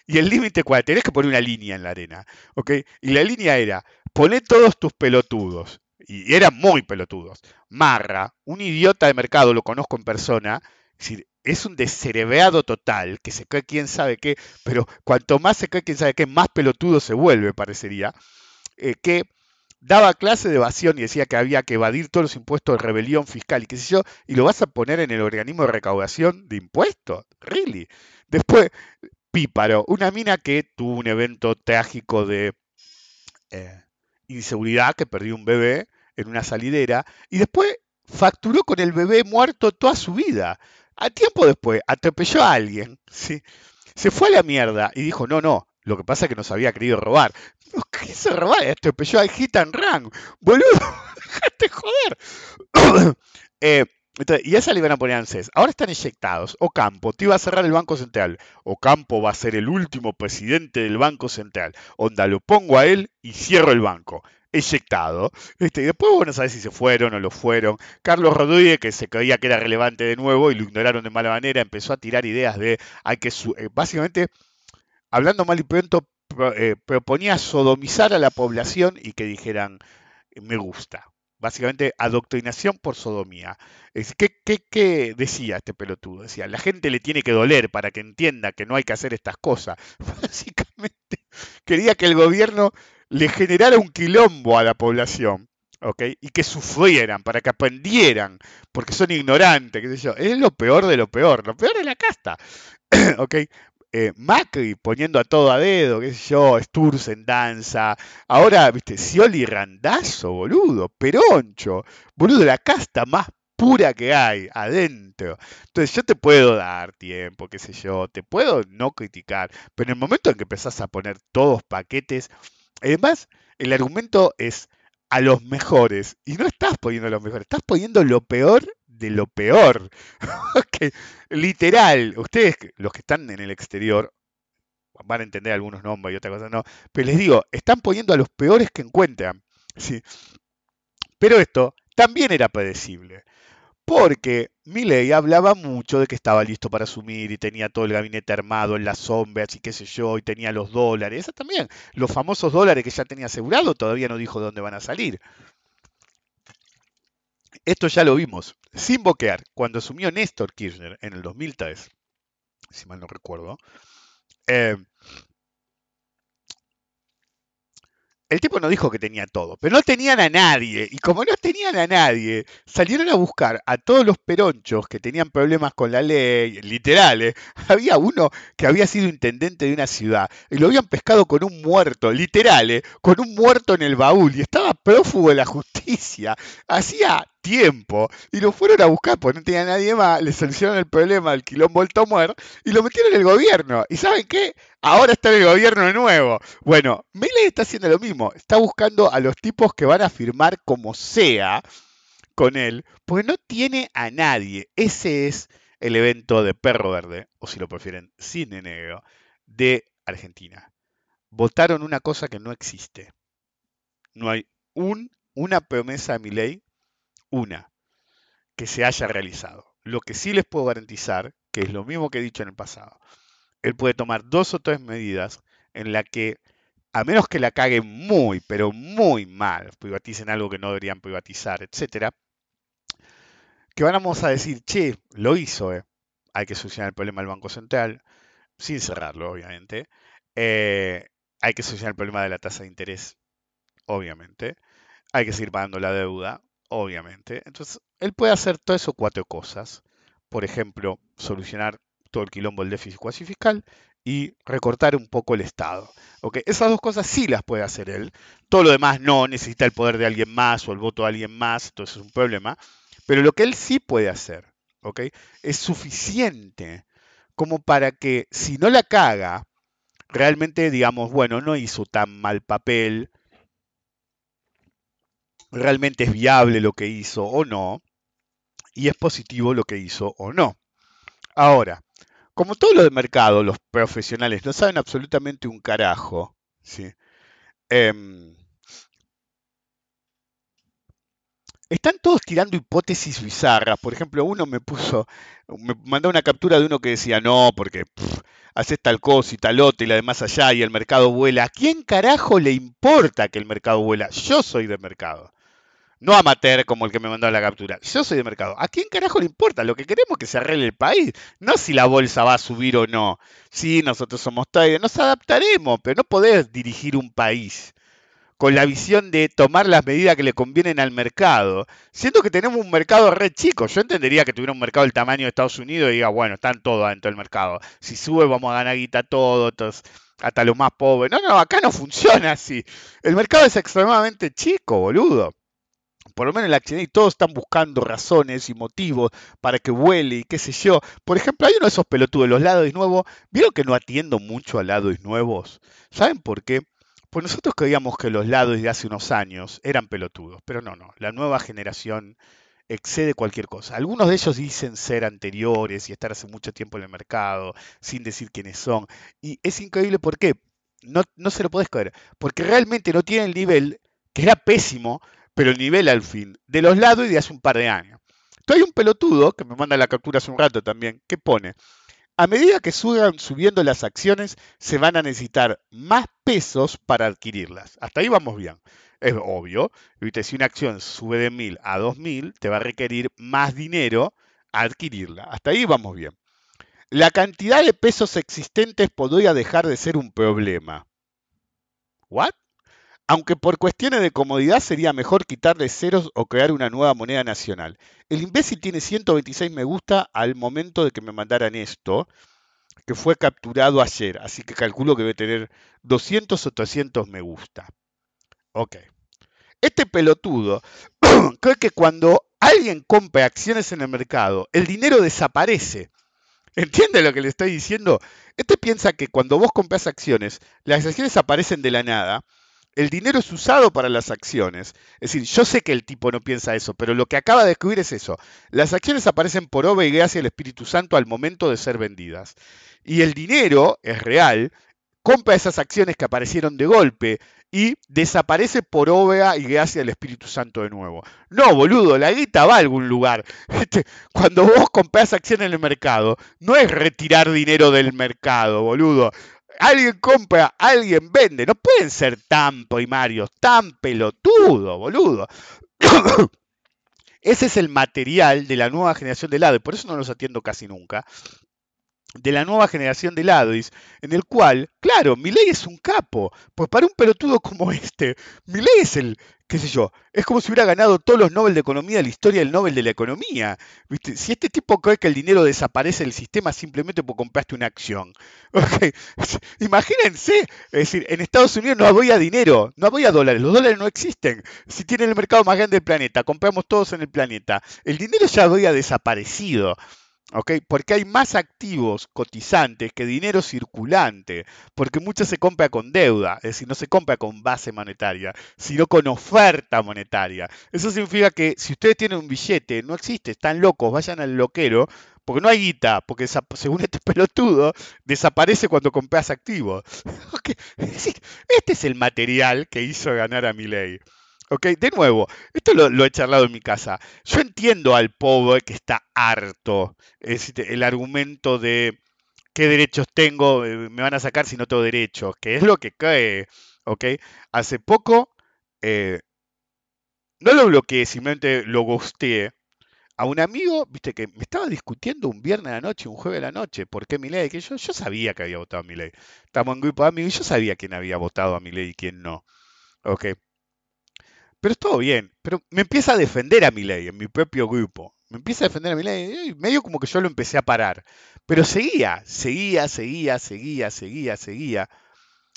Y el límite, ¿cuál? Tenés que poner una línea en la arena, ¿ok? Y la línea era, poné todos tus pelotudos, y eran muy pelotudos. Marra, un idiota de mercado, lo conozco en persona, es decir, es un descerebrado total, que se cree quién sabe qué, pero cuanto más se cree quién sabe qué, más pelotudo se vuelve, parecería, eh, que daba clase de evasión y decía que había que evadir todos los impuestos de rebelión fiscal y qué sé yo, y lo vas a poner en el organismo de recaudación de impuestos, really. Después, Píparo, una mina que tuvo un evento trágico de eh, inseguridad, que perdió un bebé en una salidera, y después facturó con el bebé muerto toda su vida. A tiempo después, atropelló a alguien, ¿sí? se fue a la mierda y dijo, no, no, lo que pasa es que nos había querido robar. No quiso robar, atropelló al Hit and Run. Boludo, dejate joder. eh, entonces, y esa le iban a poner ANSES. Ahora están inyectados. Ocampo, te iba a cerrar el Banco Central. Ocampo va a ser el último presidente del Banco Central. Onda, lo pongo a él y cierro el banco. Eyectado. Este, y después, bueno, sabes si se fueron o lo fueron. Carlos Rodríguez, que se creía que era relevante de nuevo y lo ignoraron de mala manera, empezó a tirar ideas de hay que eh, básicamente, hablando mal y pronto, eh, proponía sodomizar a la población y que dijeran me gusta básicamente adoctrinación por sodomía. ¿Qué, qué, decía este pelotudo? Decía, la gente le tiene que doler para que entienda que no hay que hacer estas cosas. Básicamente quería que el gobierno le generara un quilombo a la población. Y que sufrieran, para que aprendieran, porque son ignorantes, qué sé yo. Es lo peor de lo peor, lo peor de la casta. ¿ok? Eh, Macri poniendo a todo a dedo, qué sé yo, Sturz en danza. Ahora, viste, Scioli Randazo, boludo, Peroncho, boludo, la casta más pura que hay adentro. Entonces yo te puedo dar tiempo, qué sé yo, te puedo no criticar, pero en el momento en que empezás a poner todos paquetes, además el argumento es a los mejores, y no estás poniendo a los mejores, estás poniendo lo peor de lo peor. Literal, ustedes, los que están en el exterior, van a entender algunos nombres y otra cosa no, pero les digo, están poniendo a los peores que encuentran. ¿sí? Pero esto también era predecible. Porque Milley hablaba mucho de que estaba listo para asumir y tenía todo el gabinete armado en las sombras y qué sé yo, y tenía los dólares. Eso también, los famosos dólares que ya tenía asegurado, todavía no dijo de dónde van a salir. Esto ya lo vimos sin boquear cuando asumió Néstor Kirchner en el 2003, si mal no recuerdo. Eh, el tipo no dijo que tenía todo, pero no tenían a nadie. Y como no tenían a nadie, salieron a buscar a todos los peronchos que tenían problemas con la ley, literales. Había uno que había sido intendente de una ciudad y lo habían pescado con un muerto, literales, con un muerto en el baúl y estaba prófugo de la justicia. Hacía tiempo y lo fueron a buscar porque no tenía nadie más, le solucionaron el problema del quilombo del Tomuer y lo metieron en el gobierno. ¿Y saben qué? Ahora está en el gobierno de nuevo. Bueno, Milei está haciendo lo mismo, está buscando a los tipos que van a firmar como sea con él, porque no tiene a nadie. Ese es el evento de Perro Verde, o si lo prefieren, Cine Negro, de Argentina. Votaron una cosa que no existe. No hay un, una promesa de mi una, que se haya realizado. Lo que sí les puedo garantizar, que es lo mismo que he dicho en el pasado, él puede tomar dos o tres medidas en la que, a menos que la caguen muy, pero muy mal, privaticen algo que no deberían privatizar, etcétera, que vamos a decir, che, lo hizo, eh. hay que solucionar el problema del Banco Central, sin cerrarlo, obviamente. Eh, hay que solucionar el problema de la tasa de interés, obviamente. Hay que seguir pagando la deuda, obviamente. Entonces, él puede hacer todas esas cuatro cosas. Por ejemplo, solucionar todo el quilombo del déficit cuasi fiscal y recortar un poco el Estado. Esas dos cosas sí las puede hacer él. Todo lo demás no, necesita el poder de alguien más o el voto de alguien más, entonces es un problema. Pero lo que él sí puede hacer es suficiente como para que si no la caga, realmente digamos, bueno, no hizo tan mal papel, realmente es viable lo que hizo o no, y es positivo lo que hizo o no. Ahora, como todo lo de mercado, los profesionales no saben absolutamente un carajo, ¿sí? Em, están todos tirando hipótesis bizarras. Por ejemplo, uno me puso, me mandó una captura de uno que decía, no, porque haces tal cosa y tal otra y la de más allá y el mercado vuela. ¿A quién carajo le importa que el mercado vuela? Yo soy de mercado. No amateur como el que me mandó la captura. Yo soy de mercado. ¿A quién carajo le importa? Lo que queremos es que se arregle el país. No si la bolsa va a subir o no. Sí, nosotros somos todavía. Nos adaptaremos, pero no podés dirigir un país con la visión de tomar las medidas que le convienen al mercado. Siento que tenemos un mercado re chico. Yo entendería que tuviera un mercado del tamaño de Estados Unidos y diga, bueno, están todos dentro del mercado. Si sube, vamos a ganar guita todos, hasta los más pobres. No, no, acá no funciona así. El mercado es extremadamente chico, boludo por lo menos en la acción y todos están buscando razones y motivos para que vuele y qué sé yo. Por ejemplo, hay uno de esos pelotudos, los lados nuevos. ¿Vieron que no atiendo mucho a lados nuevos? ¿Saben por qué? Pues nosotros creíamos que los lados de hace unos años eran pelotudos, pero no, no. La nueva generación excede cualquier cosa. Algunos de ellos dicen ser anteriores y estar hace mucho tiempo en el mercado, sin decir quiénes son. Y es increíble por qué. No, no se lo podés creer. Porque realmente no tienen el nivel, que era pésimo, pero el nivel al fin, de los lados y de hace un par de años. Entonces hay un pelotudo, que me manda la captura hace un rato también, que pone, a medida que suban subiendo las acciones, se van a necesitar más pesos para adquirirlas. Hasta ahí vamos bien. Es obvio, ¿viste? si una acción sube de 1000 a 2000, te va a requerir más dinero adquirirla. Hasta ahí vamos bien. La cantidad de pesos existentes podría dejar de ser un problema. ¿What? Aunque por cuestiones de comodidad sería mejor quitarle ceros o crear una nueva moneda nacional. El imbécil tiene 126 me gusta al momento de que me mandaran esto, que fue capturado ayer, así que calculo que debe tener 200 o 300 me gusta. Ok. Este pelotudo cree que cuando alguien compra acciones en el mercado, el dinero desaparece. ¿Entiende lo que le estoy diciendo? Este piensa que cuando vos compras acciones, las acciones aparecen de la nada el dinero es usado para las acciones. Es decir, yo sé que el tipo no piensa eso, pero lo que acaba de descubrir es eso. Las acciones aparecen por obra y gracia del Espíritu Santo al momento de ser vendidas. Y el dinero es real, compra esas acciones que aparecieron de golpe y desaparece por obra y gracia del Espíritu Santo de nuevo. No, boludo, la guita va a algún lugar. Este, cuando vos compras acciones en el mercado, no es retirar dinero del mercado, boludo alguien compra, alguien vende. No pueden ser tan primarios, tan pelotudos, boludo. Ese es el material de la nueva generación de lado, y por eso no los atiendo casi nunca. De la nueva generación de Ladis, en el cual, claro, Milei es un capo. Pues para un pelotudo como este, Milei es el, qué sé yo, es como si hubiera ganado todos los Nobel de Economía de la historia del Nobel de la Economía. ¿Viste? Si este tipo cree que el dinero desaparece del sistema simplemente porque compraste una acción. Imagínense, es decir, en Estados Unidos no había dinero, no había dólares, los dólares no existen. Si tienen el mercado más grande del planeta, compramos todos en el planeta, el dinero ya había desaparecido. Porque hay más activos cotizantes que dinero circulante, porque mucho se compra con deuda, es decir, no se compra con base monetaria, sino con oferta monetaria. Eso significa que si ustedes tienen un billete, no existe, están locos, vayan al loquero, porque no hay guita, porque según este pelotudo, desaparece cuando compras activos. este es el material que hizo ganar a mi ley. ¿Ok? De nuevo, esto lo, he charlado en mi casa. Yo entiendo al pobre que está harto. Es el argumento de qué derechos tengo, eh, me van a sacar si no tengo derechos, que es lo que cree. ¿Ok? Hace poco, eh, no lo bloqueé, simplemente lo gusteé. A un amigo, viste, que me estaba discutiendo un viernes a la noche, un jueves a la noche, por qué mi ley, que yo, yo sabía que había votado a mi ley. Estamos en grupo de amigos y yo sabía quién había votado a mi ley y quién no. ¿Ok? Pero todo bien. Pero me empieza a defender a mi ley en mi propio grupo. Me empieza a defender a mi ley. Y medio como que yo lo empecé a parar. Pero seguía, seguía, seguía, seguía, seguía, seguía.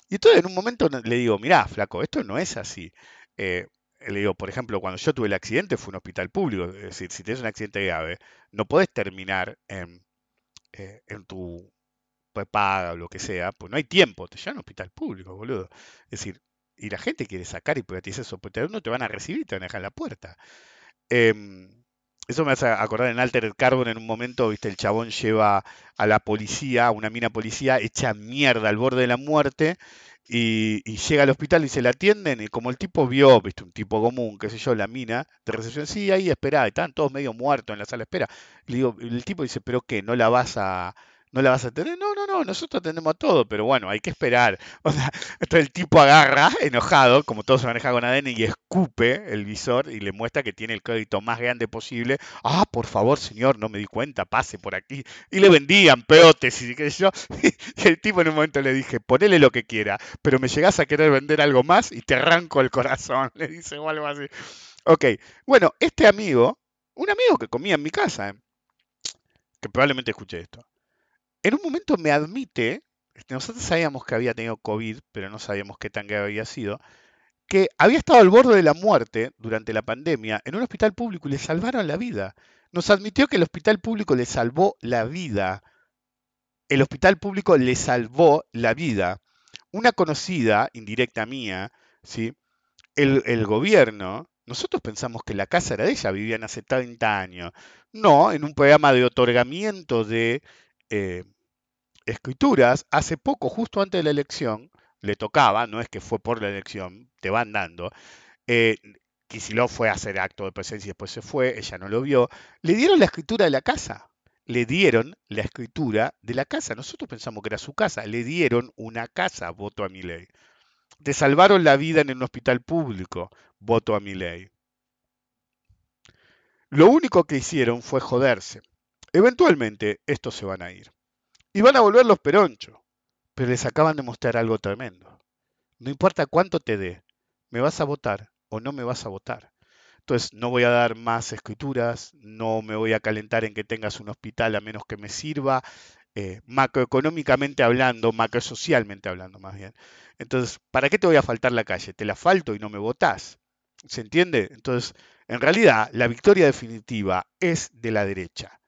Y entonces en un momento le digo, mirá, flaco, esto no es así. Eh, le digo, por ejemplo, cuando yo tuve el accidente fue un hospital público. Es decir, si tienes un accidente grave, no podés terminar en, eh, en tu paga o lo que sea, pues no hay tiempo, te llevan a un hospital público, boludo. Es decir, y la gente quiere sacar y privatizar esos no te van a recibir, te van a dejar la puerta. Em, eso me hace acordar en Altered Carbon en un momento, viste, el chabón lleva a la policía, a una mina policía, hecha mierda al borde de la muerte, y, llega al hospital y se la atienden, y como el tipo vio, viste, un tipo común, qué sé yo, la mina de recepción, sí, ahí espera, están todos medio muertos en la sala de espera. le digo, el tipo dice, pero qué, no la vas a, ¿No la vas a tener? No, no, no, nosotros tenemos todo, pero bueno, hay que esperar. O sea, el tipo agarra, enojado, como todo se maneja con ADN, y escupe el visor y le muestra que tiene el crédito más grande posible. Ah, por favor, señor, no me di cuenta, pase por aquí. Y le vendían peotes y qué yo. Y el tipo en un momento le dije, ponele lo que quiera, pero me llegás a querer vender algo más y te arranco el corazón, le dice o algo así. Ok, bueno, este amigo, un amigo que comía en mi casa, que probablemente escuche esto, en un momento me admite, este, nosotros sabíamos que había tenido COVID, pero no sabíamos qué tan grave había sido, que había estado al borde de la muerte durante la pandemia en un hospital público y le salvaron la vida. Nos admitió que el hospital público le salvó la vida. El hospital público le salvó la vida. Una conocida, indirecta mía, ¿sí? el, gobierno, nosotros pensamos que la casa era de ella, vivían hace 30 años. No, en un programa de otorgamiento de eh, escrituras, hace poco, justo antes de la elección, le tocaba, no es que fue por la elección, te van dando. Eh, fue a hacer acto de presencia y después se fue, ella no lo vio. Le dieron la escritura de la casa. Le dieron la escritura de la casa. Nosotros pensamos que era su casa. Le dieron una casa, voto a mi ley. Te salvaron la vida en un hospital público, voto a mi ley. Lo único que hicieron fue joderse. Eventualmente estos se van a ir. Y van a volver los peronchos. Pero les acaban de mostrar algo tremendo. No importa cuánto te dé, me vas a votar o no me vas a votar. Entonces no voy a dar más escrituras, no me voy a calentar en que tengas un hospital a menos que me sirva, eh, macroeconómicamente hablando, macrosocialmente hablando más bien. Entonces, ¿para qué te voy a faltar la calle? Te la falto y no me votás. ¿Se entiende? Entonces, en realidad, la victoria definitiva es de la derecha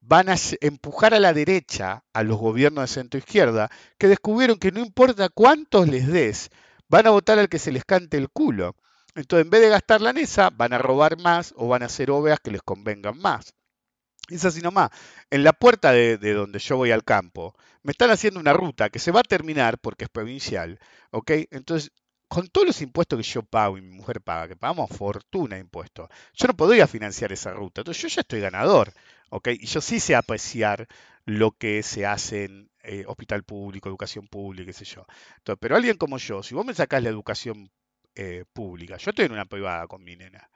van a empujar a la derecha a los gobiernos de centro izquierda que descubrieron que no importa cuántos les des, van a votar al que se les cante el culo. Entonces, en vez de gastar la esa, van a robar más o van a hacer obras que les convengan más. Es así nomás. En la puerta de, de, donde yo voy al campo, me están haciendo una ruta que se va a terminar porque es provincial. ¿Ok? Entonces, con todos los impuestos que yo pago y mi mujer paga, que pagamos fortuna de impuestos, yo no podría financiar esa ruta. Entonces, yo ya estoy ganador. Y yo sí sé apreciar lo que se hace en eh, hospital público, educación pública, qué sé yo. pero alguien como yo, si vos me sacás la educación eh, pública, yo estoy en una privada con mi nena,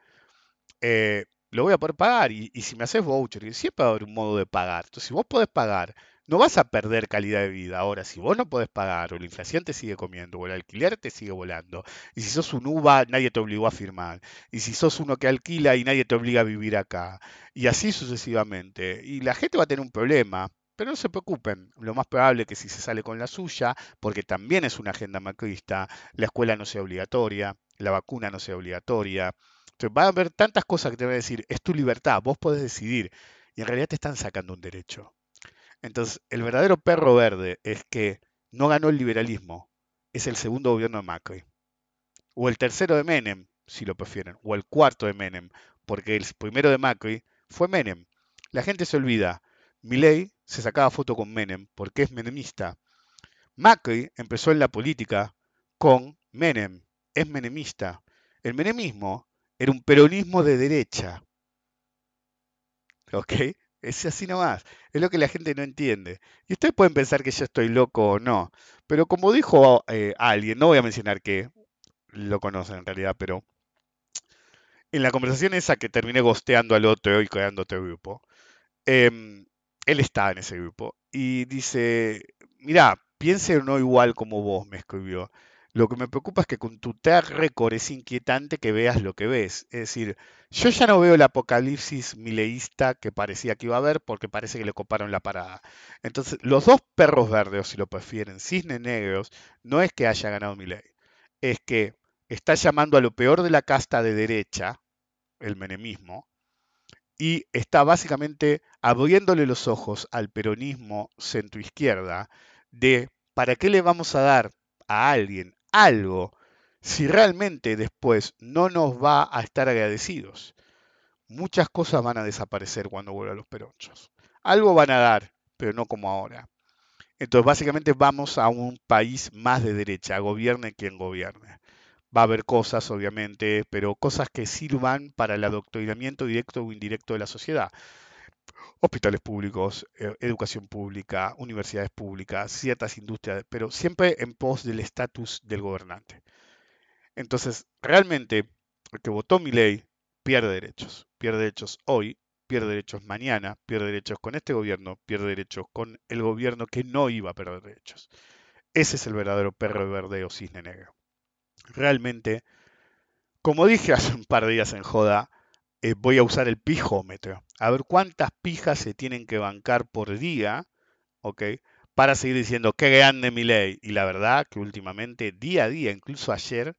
eh, lo voy a poder pagar y, si me haces voucher, siempre va a haber un modo de pagar. Entonces, si vos podés pagar, no vas a perder calidad de vida. Ahora, si vos no podés pagar, o la inflación te sigue comiendo, o el alquiler te sigue volando, y si sos un UVA, nadie te obligó a firmar, y si sos uno que alquila y nadie te obliga a vivir acá, y así sucesivamente. Y la gente va a tener un problema. Pero no se preocupen, lo más probable es que si se sale con la suya, porque también es una agenda macrista, la escuela no sea obligatoria, la vacuna no sea obligatoria, va a haber tantas cosas que te van a decir, es tu libertad, vos podés decidir, y en realidad te están sacando un derecho. Entonces, el verdadero perro verde es que no ganó el liberalismo, es el segundo gobierno de Macri. O el tercero de Menem, si lo prefieren, o el cuarto de Menem, porque el primero de Macri fue Menem. La gente se olvida. Milei se sacaba foto con Menem porque es menemista. Macri empezó en la política con Menem, es menemista. El menemismo era un peronismo de derecha. ¿Ok? Es así nomás. Es lo que la gente no entiende. Y ustedes pueden pensar que yo estoy loco o no. Pero como dijo eh, alguien, no voy a mencionar que lo conocen en realidad, pero en la conversación esa que terminé gosteando al otro y creando otro grupo, em, él está en ese grupo y dice, mira, piense no igual como vos, me escribió. Lo que me preocupa es que con tu track record es inquietante que veas lo que ves. Es decir, yo ya no veo el apocalipsis mileísta que parecía que iba a haber porque parece que le coparon la parada. Entonces, los dos perros verdes, si lo prefieren, cisnes negros, no es que haya ganado Milei, es que está llamando a lo peor de la casta de derecha, el menemismo, y está básicamente abriéndole los ojos al peronismo centroizquierda de ¿para qué le vamos a dar a alguien algo si realmente después no nos va a estar agradecidos. Muchas cosas van a desaparecer cuando vuelvan los peronchos. Algo van a dar, pero no como ahora. Entonces, básicamente vamos a un país más de derecha, gobierne quien gobierne. Va a haber cosas, obviamente, pero cosas que sirvan para el adoctrinamiento directo o indirecto de la sociedad. Hospitales públicos, eh, educación pública, universidades públicas, ciertas industrias, pero siempre en pos del estatus del gobernante. Entonces, realmente, el que votó mi ley pierde derechos. Pierde derechos hoy, pierde derechos mañana, pierde derechos con este gobierno, pierde derechos con el gobierno que no iba a perder derechos. Ese es el verdadero perro verde o cisne negro. Realmente, como dije hace un par de días en Joda, eh, voy a usar el pijómetro. A ver cuántas pijas se tienen que bancar por día, ¿ok? Para seguir diciendo qué grande mi ley. Y la verdad que últimamente, día a día, incluso ayer,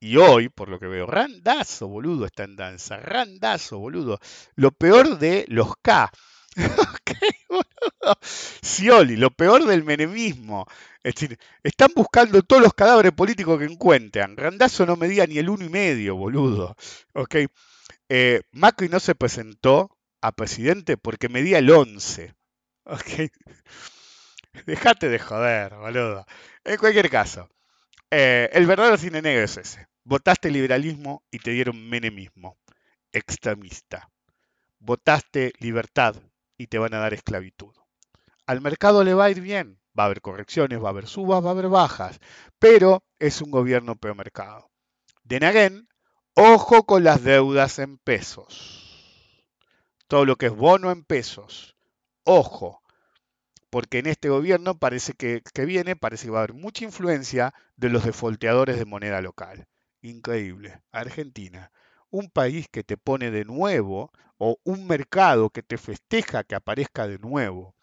y hoy, por lo que veo, randazo, boludo, está en danza. Randazo, boludo. Lo peor de los K. boludo. Scioli, lo peor del menemismo. Es decir, están buscando todos los cadáveres políticos que encuentran. Randazo no medía ni el uno y medio, boludo. ¿Ok? Eh, Macri no se presentó a presidente porque medía el 11. ¿Ok? Dejate de joder, boludo. En cualquier caso, eh, el verdadero cine negro es ese. Votaste liberalismo y te dieron menemismo, extremista. Votaste libertad y te van a dar esclavitud. Al mercado le va a ir bien, va a haber correcciones, va a haber subas, va a haber bajas, pero es un gobierno premercado. De Naguen, ojo con las deudas en pesos. Todo lo que es bono en pesos, ojo, porque en este gobierno parece que, que viene, parece que va a haber mucha influencia de los defolteadores de moneda local increíble. Argentina, un país que te pone de nuevo o un mercado que te festeja que aparezca de nuevo.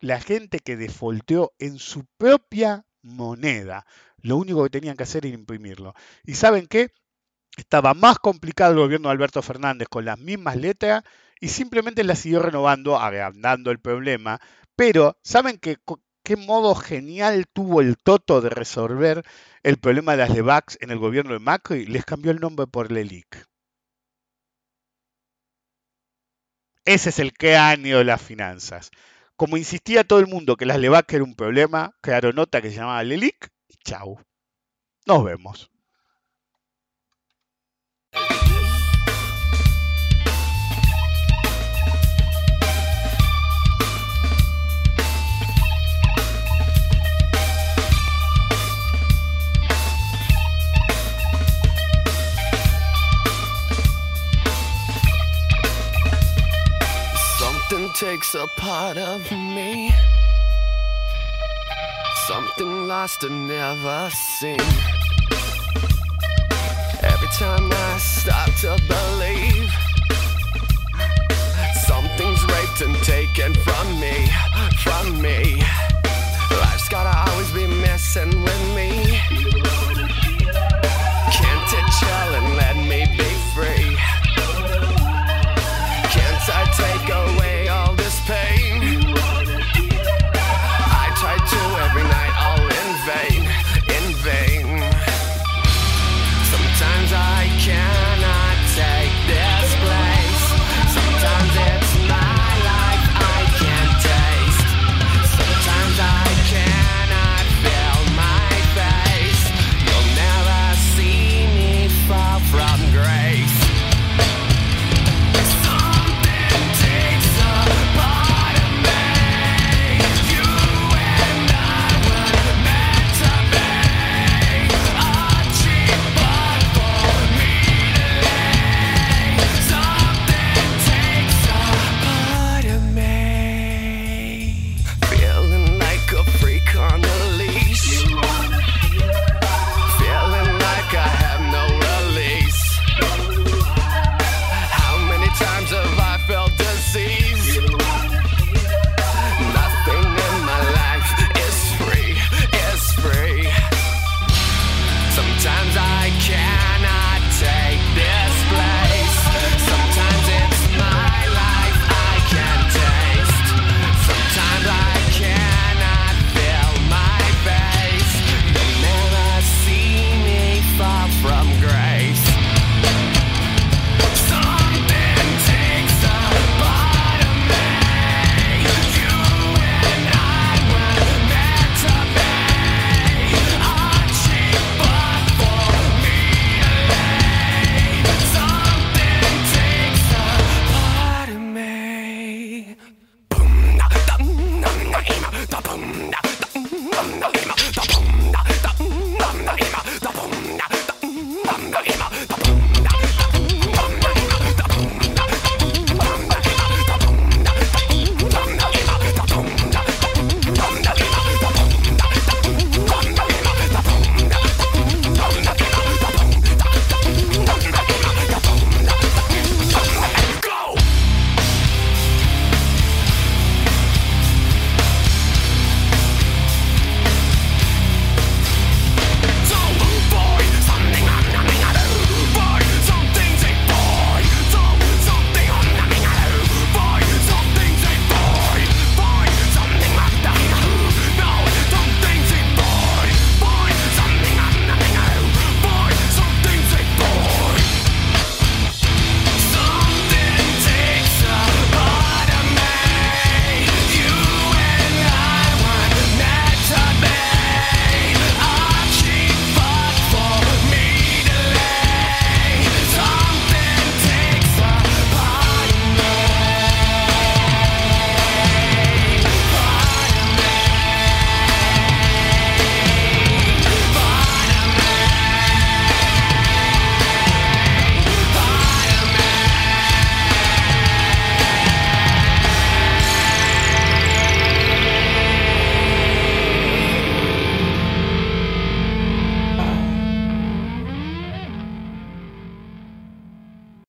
La gente que defolteó en su propia moneda. Lo único que tenían que hacer era imprimirlo. ¿Y saben qué? Estaba más complicado el gobierno de Alberto Fernández con las mismas letras y simplemente la siguió renovando, agrandando el problema. Pero, ¿saben qué, modo genial tuvo el Toto de resolver el problema de las LEVAX en el gobierno de Macri, les cambió el nombre por LELIC. Ese es el año de las finanzas. Como insistía todo el mundo que las LEVAC era un problema, crearon nota que se llamaba LELIC chau. Nos vemos. takes a part of me. Something lost and never seen. Every time I stop to believe, something's raped and taken from me, from me. Life's gotta always be messing with me. Can't it chill and let me?